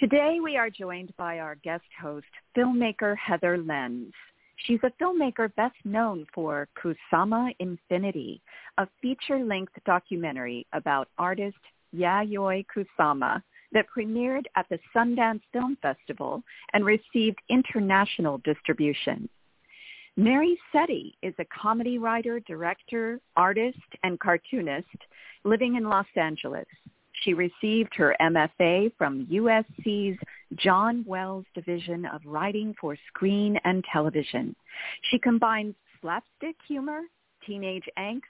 Today we are joined by our guest host, filmmaker Heather Lenz. She's a filmmaker best known for Kusama Infinity, a feature-length documentary about artist Yayoi Kusama that premiered at the Sundance Film Festival and received international distribution. Mary Sette is a comedy writer, director, artist, and cartoonist living in Los Angeles. She received her MFA from USC's John Wells Division of Writing for Screen and Television. She combines slapstick humor, teenage angst,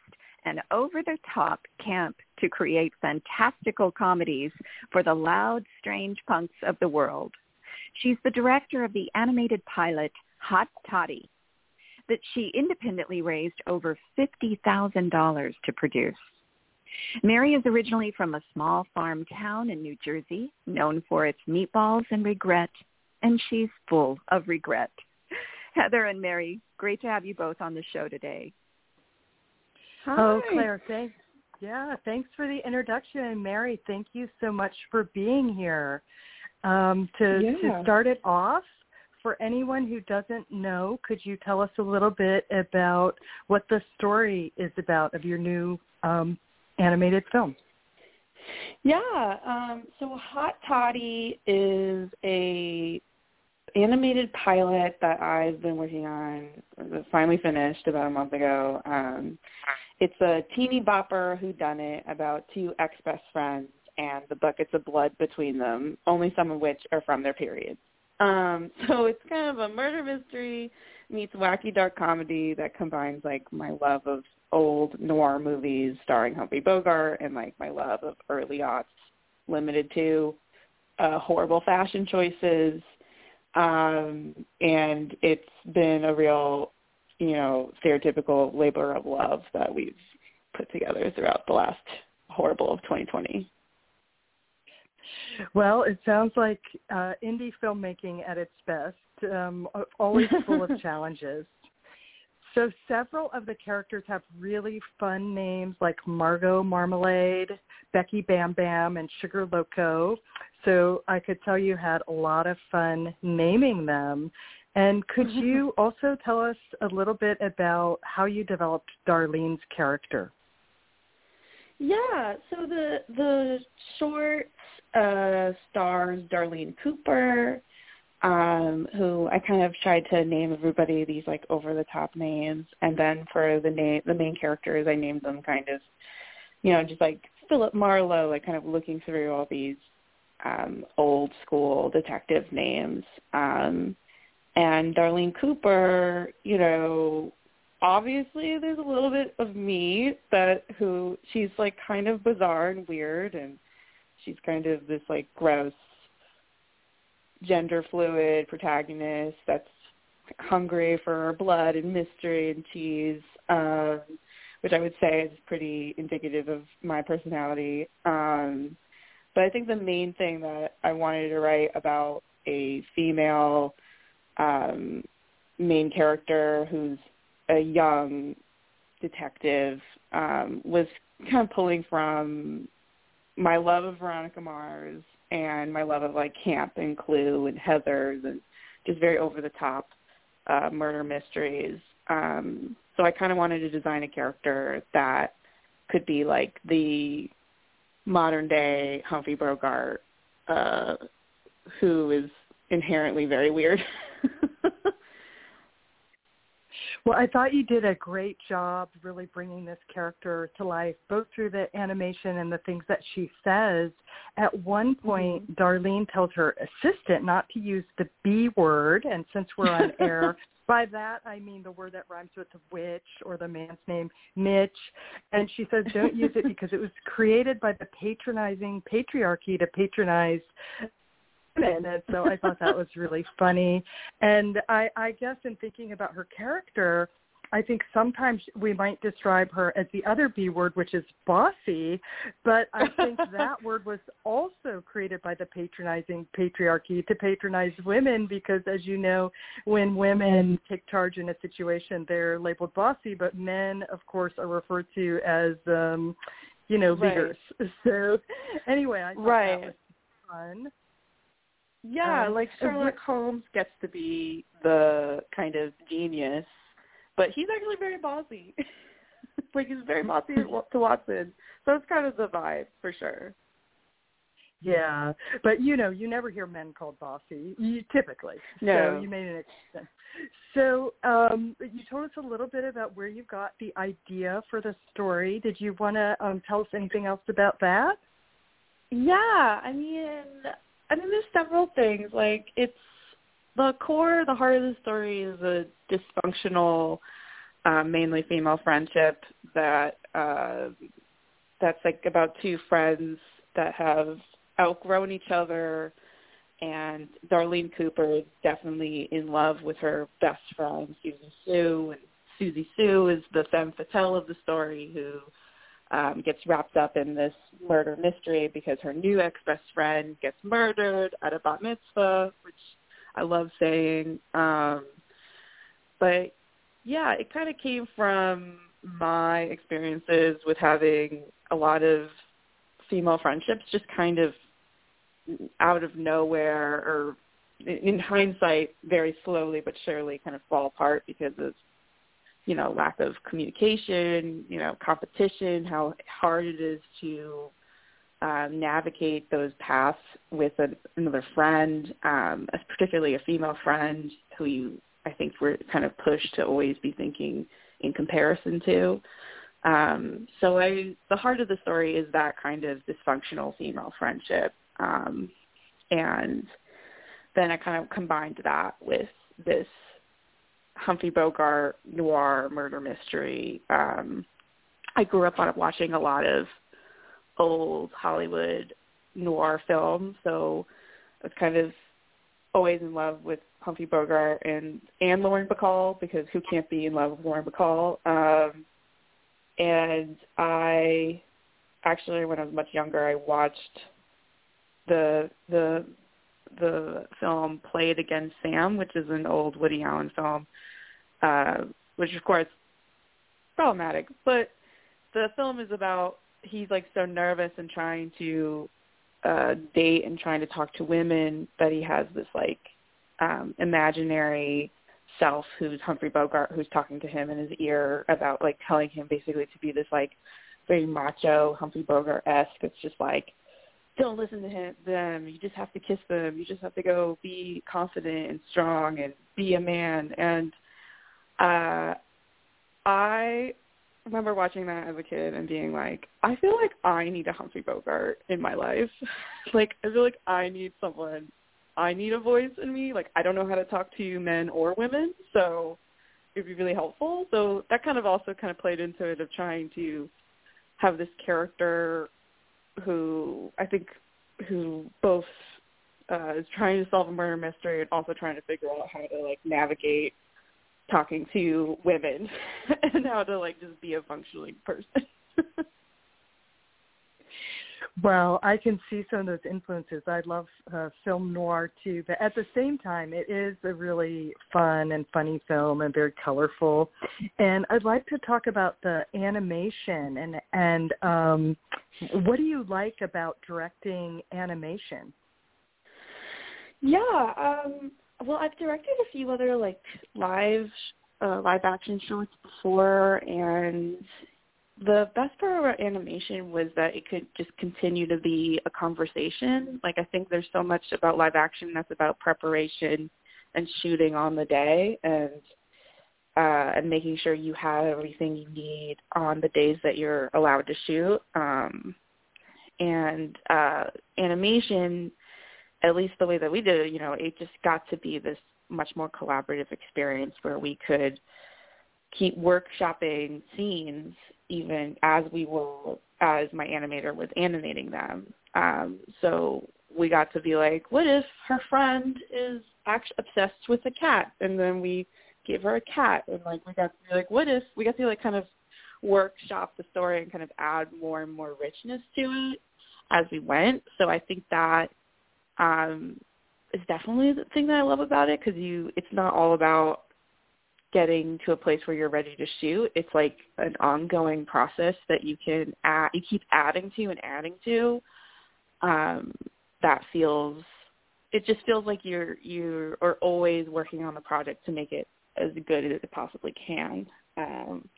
and over-the-top camp to create fantastical comedies for the loud, strange punks of the world. She's the director of the animated pilot Hot Toddy that she independently raised over $50,000 to produce. Mary is originally from a small farm town in New Jersey, known for its meatballs and regret, and she's full of regret. Heather and Mary, great to have you both on the show today. Hi. Oh, Claire, thanks. Yeah, thanks for the introduction. Mary, thank you so much for being here. Um, to, yeah. to start it off, for anyone who doesn't know, could you tell us a little bit about what the story is about of your new um, animated film? Yeah, um, so Hot Toddy is a animated pilot that I've been working on, finally finished about a month ago. Um, it's a teeny bopper who done it about two ex-best friends and the buckets of blood between them, only some of which are from their periods. Um, so it's kind of a murder mystery meets wacky dark comedy that combines like my love of old noir movies starring Humphrey Bogart and like my love of early aughts limited to uh, horrible fashion choices. Um, and it's been a real, you know, stereotypical labor of love that we've put together throughout the last horrible of 2020. Well, it sounds like uh, indie filmmaking at its best, um, always full of challenges. So several of the characters have really fun names like Margot Marmalade, Becky Bam Bam, and Sugar Loco. So I could tell you had a lot of fun naming them. And could you also tell us a little bit about how you developed Darlene's character? Yeah, so the the short uh, stars Darlene Cooper, um, who I kind of tried to name everybody these like over the top names, and then for the name the main characters, I named them kind of, you know, just like Philip Marlowe, like kind of looking through all these um, old school detective names. Um, and Darlene Cooper, you know, obviously there's a little bit of me that who she's like kind of bizarre and weird and she's kind of this like gross gender fluid protagonist that's hungry for blood and mystery and cheese, um, which I would say is pretty indicative of my personality. Um, but I think the main thing that I wanted to write about a female um, main character who's a young detective um, was kind of pulling from my love of Veronica Mars and my love of like camp and Clue and Heathers and just very over the top uh, murder mysteries. Um, so I kind of wanted to design a character that could be like the modern day Humphrey Bogart, uh, who is inherently very weird. Well, I thought you did a great job really bringing this character to life, both through the animation and the things that she says. At one point, mm-hmm. Darlene tells her assistant not to use the B word, and since we're on air, by that I mean the word that rhymes with the witch or the man's name, Mitch. And she says don't use it because it was created by the patronizing patriarchy to patronize women. And so I thought that was really funny. And I, I guess in thinking about her character, I think sometimes we might describe her as the other B word, which is bossy, but I think that word was also created by the patronizing patriarchy to patronize women because, as you know, when women take charge in a situation, they're labeled bossy, but men, of course, are referred to as, um, you know, leaders. Right. So anyway, I thought right. that was fun. Yeah, um, like Sherlock Holmes gets to be the kind of genius, but he's actually very bossy. like he's very bossy to Watson. So it's kind of the vibe for sure. Yeah, but you know, you never hear men called bossy, you, typically. No. So you made an exception. So um, you told us a little bit about where you got the idea for the story. Did you want to um, tell us anything else about that? Yeah, I mean, I mean, there's several things. Like it's the core, the heart of the story is a dysfunctional, um, mainly female friendship that uh, that's like about two friends that have outgrown each other, and Darlene Cooper is definitely in love with her best friend Susie Sue, and Susie Sue is the femme fatale of the story who um, gets wrapped up in this murder mystery because her new ex-best friend gets murdered at a bat mitzvah, which I love saying. Um, but yeah, it kind of came from my experiences with having a lot of female friendships just kind of out of nowhere or in hindsight very slowly but surely kind of fall apart because of you know, lack of communication, you know, competition, how hard it is to um, navigate those paths with a, another friend, um, particularly a female friend who you, I think, were kind of pushed to always be thinking in comparison to. Um, so I, the heart of the story is that kind of dysfunctional female friendship, um, and then I kind of combined that with this Humphrey Bogart noir murder mystery. Um, I grew up on watching a lot of old Hollywood noir films, so I was kind of always in love with Humphrey Bogart and and Lauren Bacall because who can't be in love with Lauren Bacall? Um, and I actually, when I was much younger, I watched the the the film Play It Again Sam, which is an old Woody Allen film, uh, which of course problematic. But the film is about he's like so nervous and trying to uh date and trying to talk to women that he has this like um imaginary self who's Humphrey Bogart who's talking to him in his ear about like telling him basically to be this like very macho Humphrey Bogart esque. It's just like don't listen to him, them. You just have to kiss them. You just have to go be confident and strong and be a man. And uh, I remember watching that as a kid and being like, I feel like I need a Humphrey Bogart in my life. like I feel like I need someone. I need a voice in me. Like I don't know how to talk to men or women, so it'd be really helpful. So that kind of also kind of played into it of trying to have this character who I think who both uh, is trying to solve a murder mystery and also trying to figure out how to like navigate talking to women and how to like just be a functioning person. well, I can see some of those influences. I love uh, film noir too, but at the same time, it is a really fun and funny film and very colorful. And I'd like to talk about the animation and and um, what do you like about directing animation? Yeah, um, well, I've directed a few other like live uh, live action shorts before, and the best part about animation was that it could just continue to be a conversation. Like I think there's so much about live action that's about preparation and shooting on the day, and uh, and making sure you have everything you need on the days that you're allowed to shoot. Um, and uh, animation, at least the way that we did it, you know, it just got to be this much more collaborative experience where we could keep workshopping scenes even as we were as my animator was animating them. Um, so we got to be like, what if her friend is actually obsessed with a cat? And then we gave her a cat, and like we got to be like, what if we got to like kind of workshop the story and kind of add more and more richness to it as we went. So I think that um, is definitely the thing that I love about it because you, it's not all about getting to a place where you're ready to shoot. It's like an ongoing process that you can add, you keep adding to and adding to. Um, that feels, it just feels like you're you are always working on the project to make it as good as it possibly can. Um,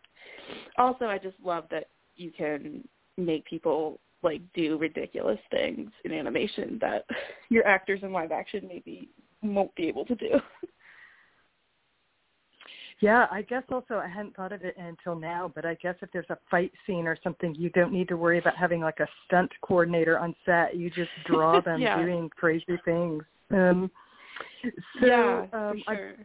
also, I just love that you can make people like do ridiculous things in animation that your actors in live action maybe won't be able to do. Yeah, I guess also I hadn't thought of it until now, but I guess if there's a fight scene or something, you don't need to worry about having like a stunt coordinator on set. You just draw them yeah. doing crazy things. Um, so, yeah, um, for sure. I,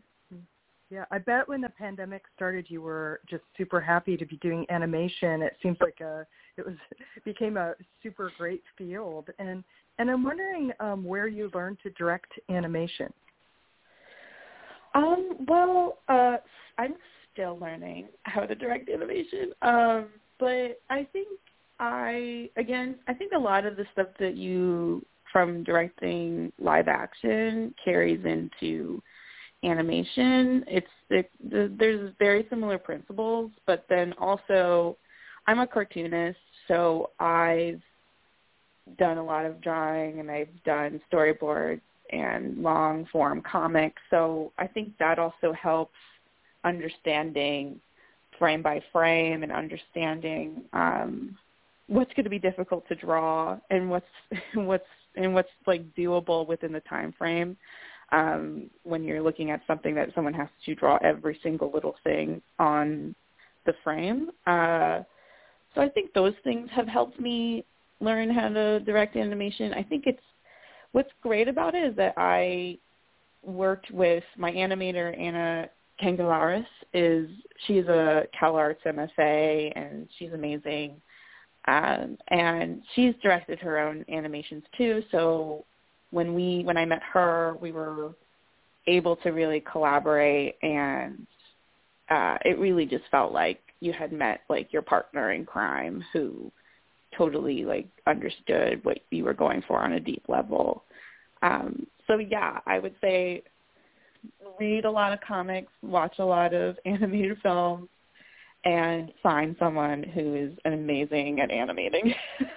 yeah, I bet when the pandemic started, you were just super happy to be doing animation. It seems like a it was became a super great field, and and I'm wondering um, where you learned to direct animation. Um, well, uh, I'm still learning how to direct animation. Um, but I think I, again, I think a lot of the stuff that you from directing live action carries into animation. It's it, there's very similar principles, but then also I'm a cartoonist, so I've done a lot of drawing and I've done storyboards and long form comics. So I think that also helps understanding frame by frame and understanding um, what's going to be difficult to draw and what's what's and what's like doable within the time frame um, when you're looking at something that someone has to draw every single little thing on the frame. Uh, so I think those things have helped me learn how to direct animation. I think it's what's great about it is that I worked with my animator Anna Kangalaris is she's a CalArts MFA and she's amazing. Um, and she's directed her own animations too. So when we when I met her, we were able to really collaborate and uh, it really just felt like you had met like your partner in crime who totally like understood what you were going for on a deep level. Um, so yeah, I would say read a lot of comics, watch a lot of animated films, and find someone who is amazing at animating.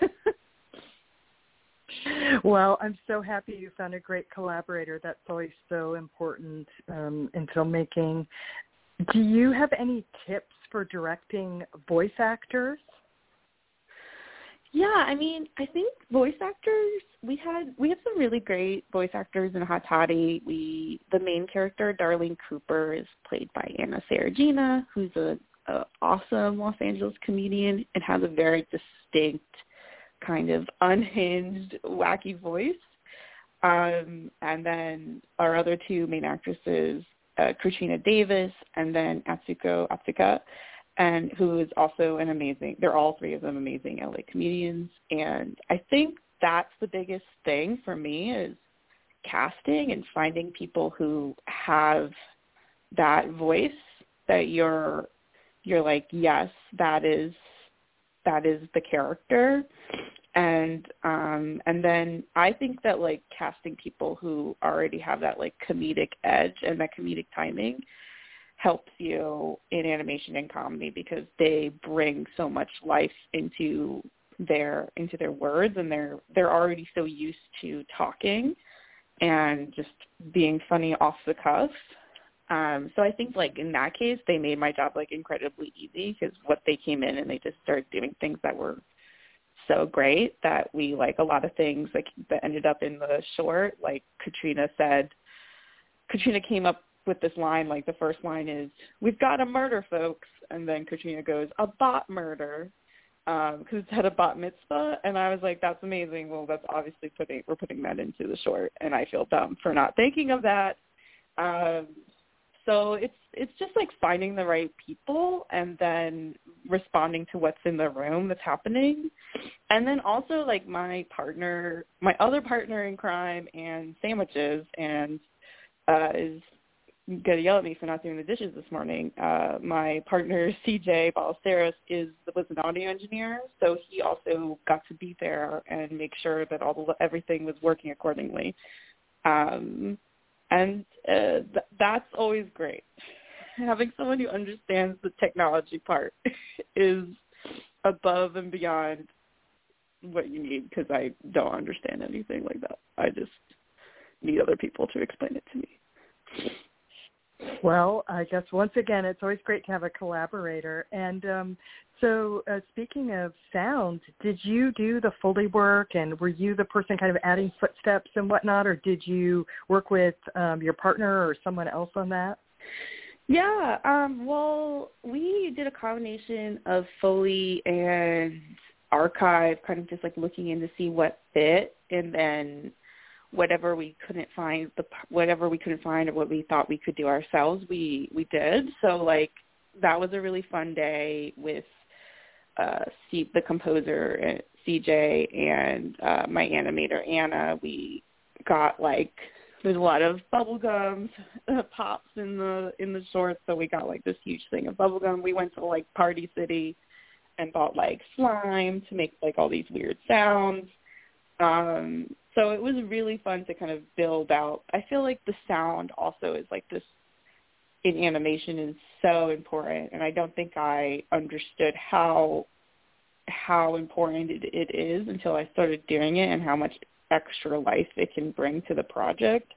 well, I'm so happy you found a great collaborator. That's always so important um, in filmmaking. Do you have any tips for directing voice actors? Yeah, I mean, I think voice actors. We had we have some really great voice actors in Hot Toddy. We the main character, Darlene Cooper, is played by Anna Saragina, who's a, a awesome Los Angeles comedian and has a very distinct, kind of unhinged, wacky voice. Um, and then our other two main actresses, uh, Katrina Davis and then Atsuko Okatsuka and who is also an amazing, they're all three of them amazing LA comedians. And I think that's the biggest thing for me is casting and finding people who have that voice that you're, you're like, yes, that is, that is the character. And, um, and then I think that like casting people who already have that like comedic edge and that comedic timing helps you in animation and comedy because they bring so much life into their into their words and they're they're already so used to talking and just being funny off the cuff. Um, so I think like in that case, they made my job like incredibly easy because what they came in and they just started doing things that were so great that we like a lot of things like that ended up in the short. Like Katrina said, Katrina came up with this line. Like the first line is, "We've got a murder, folks," and then Katrina goes, "A bot murder," because um, it's had a bat mitzvah, and I was like, "That's amazing." Well, that's obviously putting we're putting that into the short, and I feel dumb for not thinking of that. Um, so it's it's just like finding the right people and then responding to what's in the room that's happening and then also like my partner my other partner in crime and sandwiches and uh is gonna yell at me for not doing the dishes this morning uh my partner cj ballesteros is was an audio engineer so he also got to be there and make sure that all the everything was working accordingly um and uh, th- that's always great. Having someone who understands the technology part is above and beyond what you need because I don't understand anything like that. I just need other people to explain it to me. Well, I guess once again, it's always great to have a collaborator. And um, so, uh, speaking of sound, did you do the Foley work, and were you the person kind of adding footsteps and whatnot, or did you work with um, your partner or someone else on that? Yeah, um, well, we did a combination of Foley and archive, kind of just like looking in to see what fit, and then whatever we couldn't find the whatever we couldn't find or what we thought we could do ourselves we we did. So like that was a really fun day with uh C, the composer CJ and uh my animator Anna. We got like there's a lot of bubble gum uh, pops in the in the shorts so we got like this huge thing of bubble gum. We went to like party city and bought like slime to make like all these weird sounds. Um so it was really fun to kind of build out. I feel like the sound also is like this in animation is so important, and I don't think I understood how how important it, it is until I started doing it and how much extra life it can bring to the project.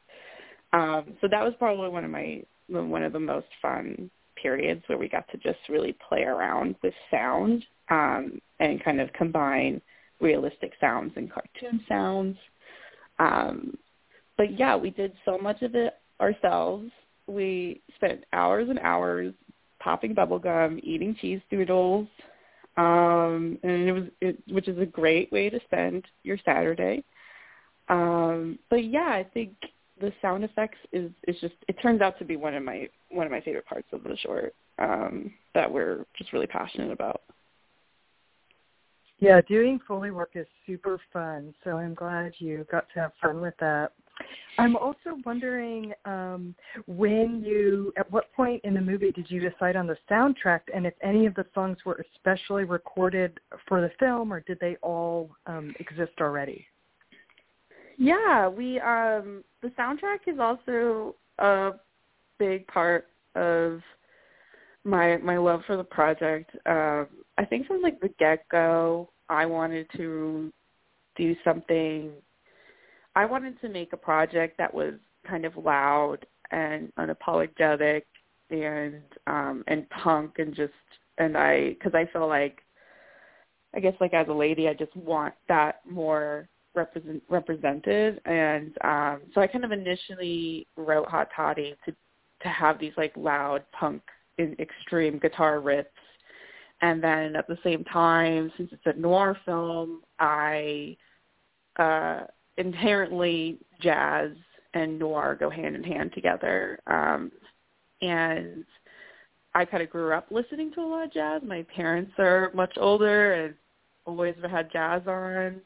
Um, so that was probably one of my one of the most fun periods where we got to just really play around with sound um, and kind of combine realistic sounds and cartoon sounds. Um, but yeah, we did so much of it ourselves. We spent hours and hours popping bubble gum, eating cheese doodles, um, and it was it, which is a great way to spend your Saturday. Um, but yeah, I think the sound effects is is just it turns out to be one of my one of my favorite parts of the short um, that we're just really passionate about. Yeah, doing Foley work is super fun. So I'm glad you got to have fun with that. I'm also wondering um, when you, at what point in the movie did you decide on the soundtrack, and if any of the songs were especially recorded for the film, or did they all um, exist already? Yeah, we um, the soundtrack is also a big part of my my love for the project. Um, I think from like the get go, I wanted to do something. I wanted to make a project that was kind of loud and unapologetic and um and punk and just and I because I feel like I guess like as a lady I just want that more represent represented and um so I kind of initially wrote Hot Toddy to to have these like loud punk in extreme guitar riffs and then at the same time, since it's a noir film, I uh, inherently jazz and noir go hand in hand together. Um, and I kind of grew up listening to a lot of jazz. My parents are much older and always have had jazz on.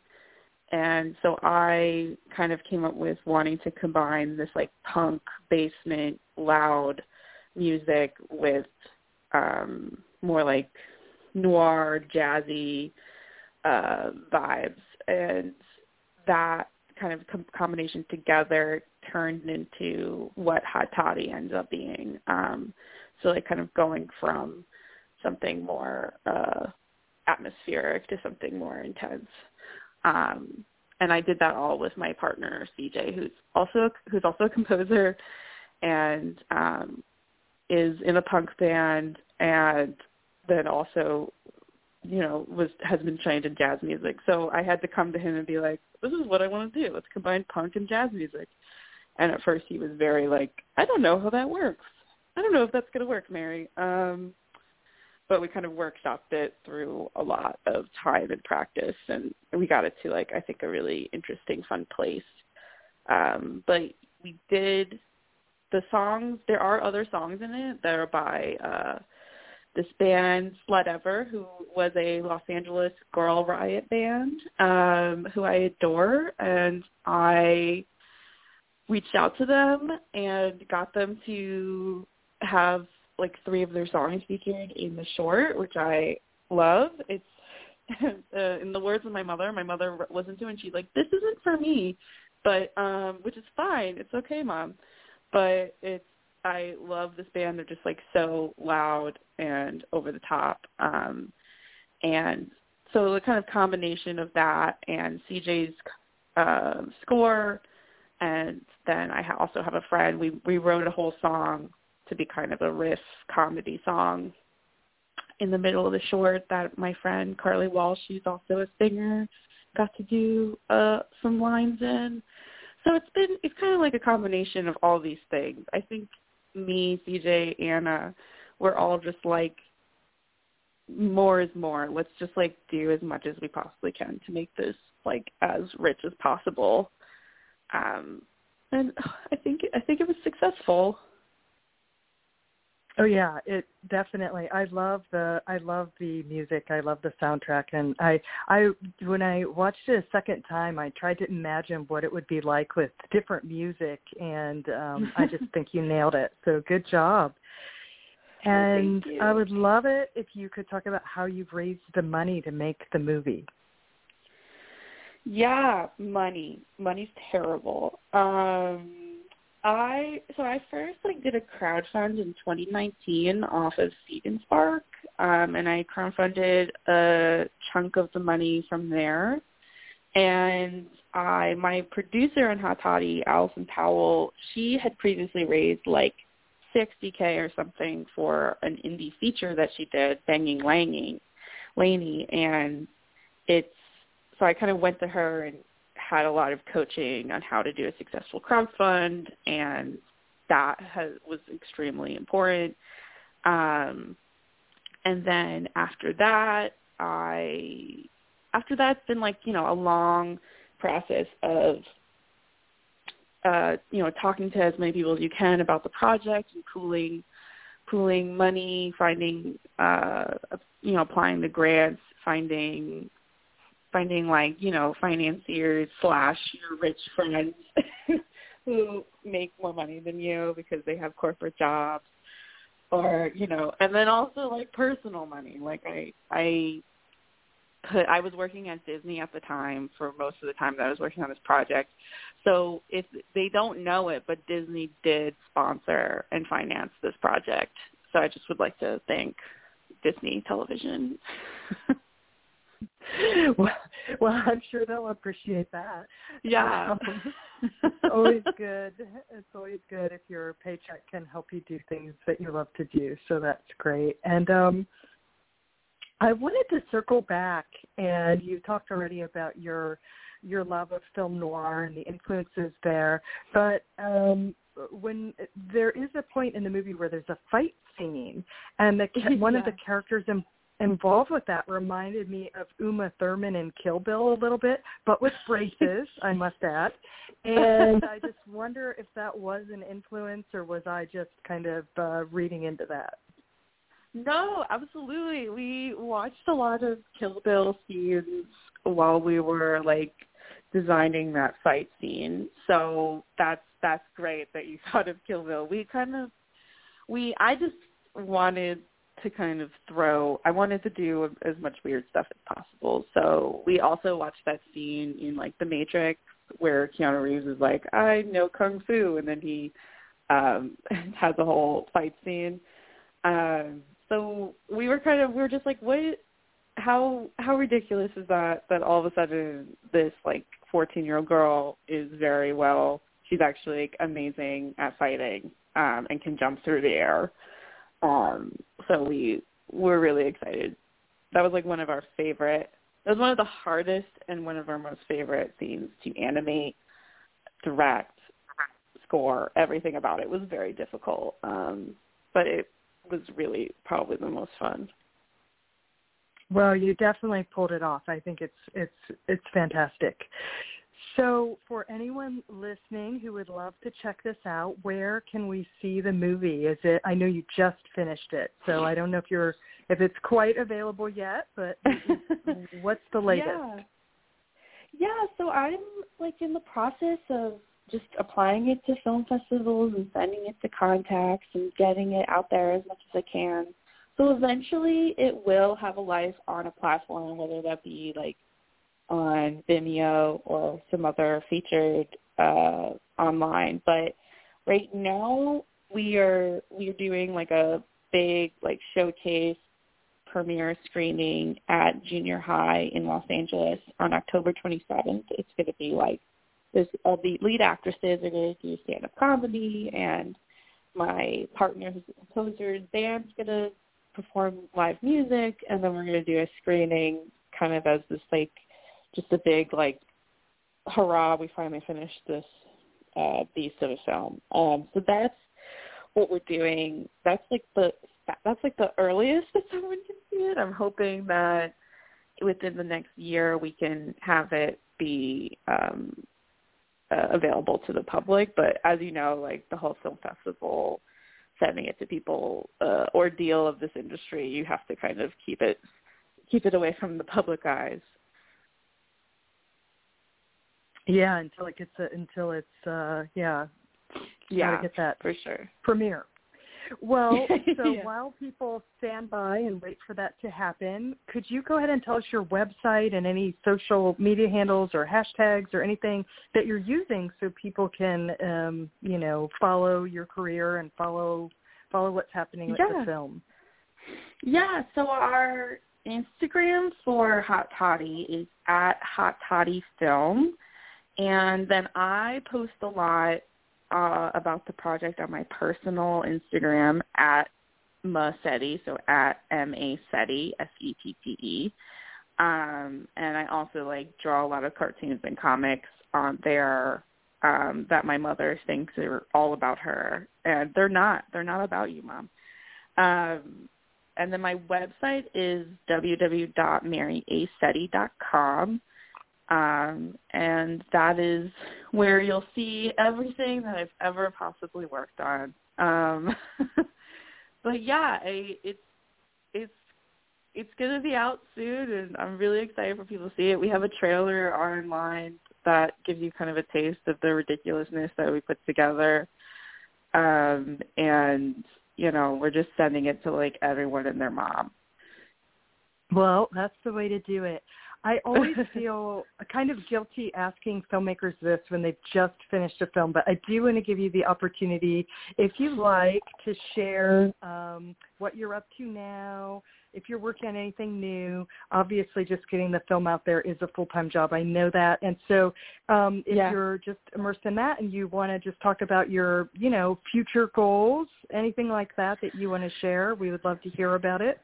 And so I kind of came up with wanting to combine this like punk basement loud music with um more like noir, jazzy uh, vibes, and that kind of com- combination together turned into what Hot Toddy ends up being. Um, so like kind of going from something more uh, atmospheric to something more intense. Um, and I did that all with my partner CJ, who's also who's also a composer, and um, is in a punk band and then also you know was has been trained in jazz music so i had to come to him and be like this is what i want to do let's combine punk and jazz music And at first he was very like, I don't know how that works. I don't know if that's going to work, Mary. Um, but we kind of workshopped it through a lot of time and practice, and we got it to like I think a really interesting, fun place. Um, but we did the songs. There are other songs in it that are by uh, this band Slutever, who was a Los Angeles girl riot band, um, who I adore, and I reached out to them and got them to have like three of their songs featured in the short, which I love. It's uh, in the words of my mother. My mother listened to it and she's like, "This isn't for me," but um, which is fine. It's okay, mom. But it's I love this band. They're just like so loud and over the top. Um, and so the kind of combination of that and CJ's uh, score, and then I also have a friend. We we wrote a whole song to be kind of a riff comedy song in the middle of the short that my friend Carly Walsh, she's also a singer, got to do uh some lines in. So it's been it's kind of like a combination of all these things. I think me, CJ, Anna, we're all just like more is more. Let's just like do as much as we possibly can to make this like as rich as possible. Um and I think I think it was successful. Oh yeah, it definitely. I love the I love the music. I love the soundtrack, and I I when I watched it a second time, I tried to imagine what it would be like with different music, and um I just think you nailed it. So good job. Oh, And you. I would love it if you could talk about how you've raised the money to make the movie. Yeah, money. Money's terrible. Um I so I first like did a crowdfund in 2019 off of Seed and Spark, um, and I crowdfunded a chunk of the money from there. And I, my producer in Hot Toddy, Allison Powell, she had previously raised like 60k or something for an indie feature that she did, Banging Langing, Laney, and it's so I kind of went to her and had a lot of coaching on how to do a successful crowdfund, and that has, was extremely important. Um, and then after that, I after that, it's been like you know a long process of uh, you know talking to as many people as you can about the project and pooling pooling money, finding uh, you know applying the grants, finding finding like you know financiers slash your rich friends who make more money than you because they have corporate jobs or you know and then also like personal money. Like i i put i was working at disney at the time for most of the time that i was working on this project. So if they don't know it but disney did sponsor and finance this project. So i just would like to thank disney television well, well, I'm sure they'll appreciate that. Yeah. Um, it's always good. It's always good if your paycheck can help you do things that you love to do. So that's great. And um I wanted to circle back and you talked already about your your love of film noir and the influences there. But um when there is a point in the movie where there's a fight scene and the one of the characters in involved with that reminded me of Uma Thurman in Kill Bill a little bit, but with braces, I must add. And I just wonder if that was an influence or was I just kind of uh, reading into that? No, absolutely. We watched a lot of Kill Bill scenes while we were like designing that fight scene. So that's that's great that you thought of Kill Bill. We kind of we I just wanted to kind of throw I wanted to do as much weird stuff as possible. So we also watched that scene in like The Matrix where Keanu Reeves is like, I know kung fu and then he um has a whole fight scene. Um so we were kind of we were just like what how how ridiculous is that that all of a sudden this like 14 year old girl is very well she's actually like amazing at fighting um and can jump through the air um, so we were really excited. That was like one of our favorite. It was one of the hardest and one of our most favorite scenes to animate, direct. score, everything about it was very difficult. Um, but it was really probably the most fun. Well, you definitely pulled it off. I think it's it's it's fantastic. So, for anyone listening who would love to check this out, where can we see the movie? Is it? I know you just finished it, so I don't know if you're if it's quite available yet. But what's the latest? Yeah. Yeah. So I'm like in the process of just applying it to film festivals and sending it to contacts and getting it out there as much as I can. So eventually it will have a life on a platform, whether that be like on Vimeo or some other featured uh, online. But right now we are we are doing like a big like showcase premiere screening at Junior High in Los Angeles on October 27th. It's going to be like there's all the lead actresses are going to do stand-up comedy, and my partner, who's a composer, Dan's going to perform live music, and then we're going to do a screening, kind of as this like just a big like hurrah, we finally finished this uh, beast of a film. Um, so that's what we're doing. That's like the that's like the earliest that someone can see it. I'm hoping that within the next year we can have it be um, uh, available to the public. But as you know, like the whole film festival, sending it to people, uh, ordeal of this industry, you have to kind of keep it keep it away from the public eyes. Yeah, until it gets a, until it's uh yeah. Yeah, get that for sure. Premiere. Well, so yeah. while people stand by and wait for that to happen, could you go ahead and tell us your website and any social media handles or hashtags or anything that you're using so people can, um, you know, follow your career and follow follow what's happening with Yeah. the film? Yeah, so our Instagram for Hot Toddy is at Hot Toddy Film. And then I post a lot uh, about the project on my personal Instagram at Masette, so at M A Sette, S E T T E. Um, and I also like draw a lot of cartoons and comics on there um, that my mother thinks are all about her, and they're not. They're not about you, mom. Um, and then my website is www.maryasette.com. Um, and that is where you'll see everything that I've ever possibly worked on. Um, but yeah, I, it's it's it's gonna be out soon, and I'm really excited for people to see it. We have a trailer online that gives you kind of a taste of the ridiculousness that we put together, um, and you know we're just sending it to like everyone and their mom. Well, that's the way to do it. I always feel kind of guilty asking filmmakers this when they've just finished a film, but I do want to give you the opportunity, if you like, to share um, what you're up to now, if you're working on anything new. Obviously, just getting the film out there is a full-time job. I know that. And so um, if Yeah. you're just immersed in that and you want to just talk about your, you know, future goals, anything like that that you want to share, we would love to hear about it.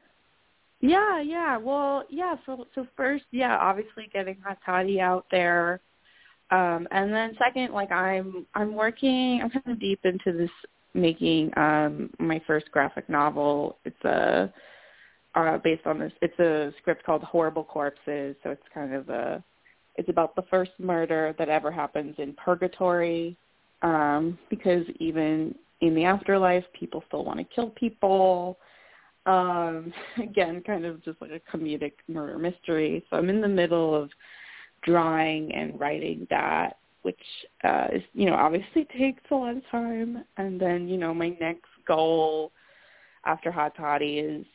Yeah, yeah. Well, yeah. So, so first, yeah, obviously getting Hot Toddy out there, um, and then second, like I'm, I'm working. I'm kind of deep into this making um, my first graphic novel. It's a uh, based on this. It's a script called Horrible Corpses. So it's kind of a. It's about the first murder that ever happens in purgatory, um, because even in the afterlife, people still want to kill people um again kind of just like a comedic murder mystery. So i'm in the middle of drawing and writing that which uh is you know obviously takes a lot of time. And then you know my next goal after hot toddy is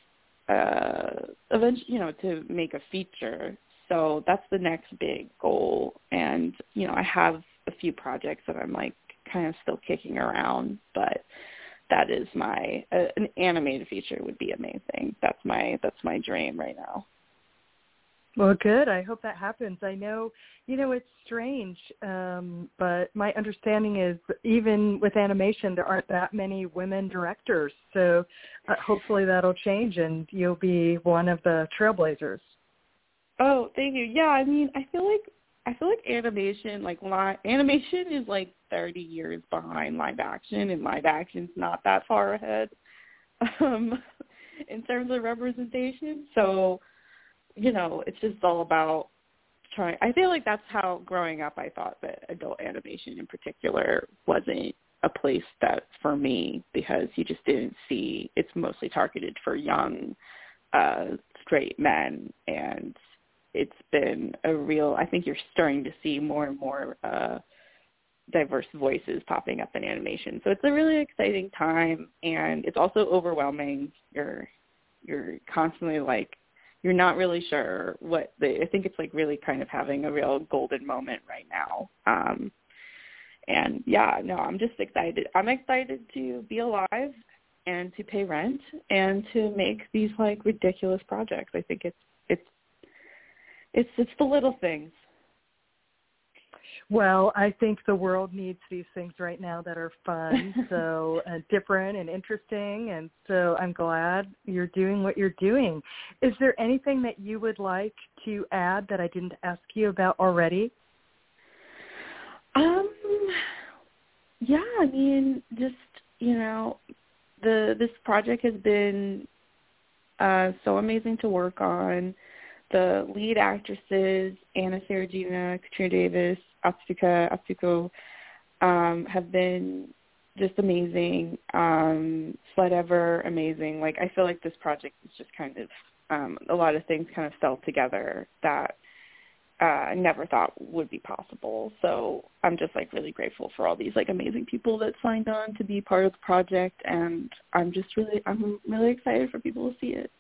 uh eventually you know to make a feature. So that's the next big goal. And you know i have a few projects that i'm like kind of still kicking around but that is my uh, an animated feature would be amazing. That's my that's my dream right now. Well, good. I hope that happens. I know, you know, it's strange, um, but my understanding is even with animation, there aren't that many women directors. So uh, hopefully that'll change, and you'll be one of the trailblazers. Oh, thank you. Yeah, I mean, I feel like I feel like animation, like li- animation, is like 30 years behind live action, and live action's not that far ahead um, in terms of representation. So, you know, it's just all about trying. I feel like that's how growing up I thought that adult animation in particular wasn't a place that for me because you just didn't see it's mostly targeted for young uh straight men and it's been a real I think you're starting to see more and more uh diverse voices popping up in animation. So it's a really exciting time and it's also overwhelming. You're you're constantly like you're not really sure what the I think it's like really kind of having a real golden moment right now. Um and yeah, no, I'm just excited. I'm excited to be alive and to pay rent and to make these like ridiculous projects. I think it's it's it's it's the little things. Well, I think the world needs these things right now that are fun, so uh, different and interesting, and so I'm glad you're doing what you're doing. Is there anything that you would like to add that I didn't ask you about already? Um, yeah, I mean, just you know, the this project has been uh, so amazing to work on. The lead actresses, Anna Saragina, Katrina Davis, Atsuka Atsuko, um, have been just amazing. Um, Slutever, amazing. Like I feel like this project is just kind of um, a lot of things kind of fell together that uh, I never thought would be possible. So I'm just like really grateful for all these like amazing people that signed on to be part of the project, and I'm just really I'm really excited for people to see it.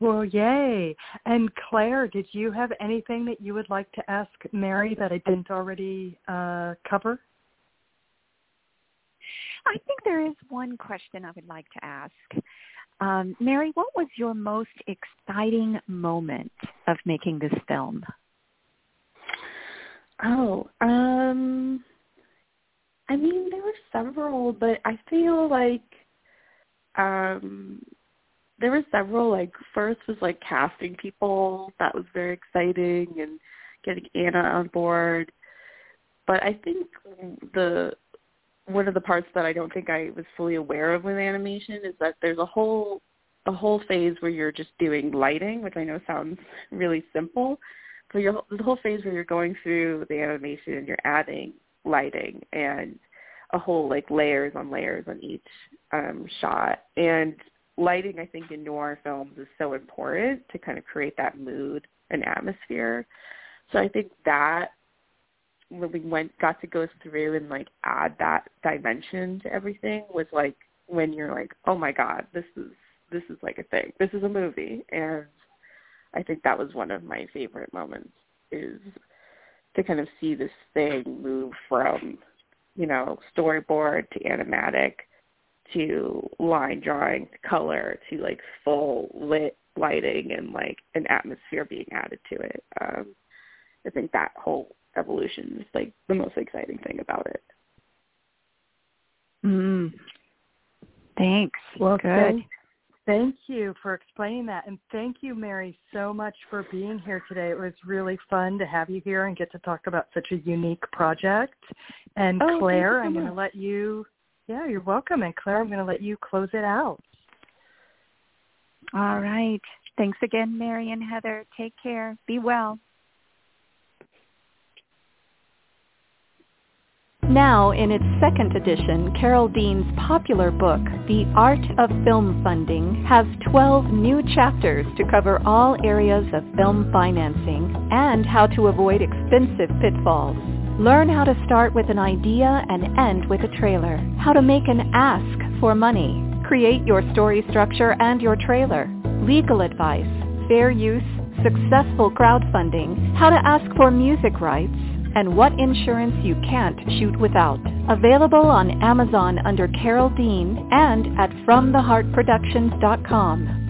Well, yay! And Claire, did you have anything that you would like to ask Mary that I didn't already uh, cover? I think there is one question I would like to ask. Um, Mary, what was your most exciting moment of making this film? Oh, um, I mean, there were several, but I feel like um, there were several. Like first was like casting people. That was very exciting, and getting Anna on board. But I think the one of the parts that I don't think I was fully aware of with animation is that there's a whole a whole phase where you're just doing lighting, which I know sounds really simple, but you're, the whole phase where you're going through the animation and you're adding lighting and a whole like layers on layers on each um, shot. And lighting, I think, in noir films is so important to kind of create that mood and atmosphere. So I think that when we went got to go through and like add that dimension to everything was like when you're like, oh my god, this is this is like a thing. This is a movie, and I think that was one of my favorite moments is to kind of see this thing move from you know storyboard to animatic to line drawing to color to like full lit lighting and like an atmosphere being added to it. Um, I think that whole evolution is like the most exciting thing about it. Mm. Thanks. Well, good. Thank, thank you for explaining that, and thank you, Mary, so much for being here today. It was really fun to have you here and get to talk about such a unique project. And oh, Claire, so I'm going to let you. Yeah, you're welcome. And Claire, I'm going to let you close it out. All right. Thanks again, Mary and Heather. Take care. Be well. Now, in its second edition, Carole Dean's popular book, The Art of Film Funding, has 12 new chapters to cover all areas of film financing and how to avoid expensive pitfalls. Learn how to start with an idea and end with a trailer, how to make an ask for money, create your story structure and your trailer, legal advice, fair use, successful crowdfunding, how to ask for music rights, and what insurance you can't shoot without. Available on Amazon under Carole Dean and at FromTheHeartProductions.com.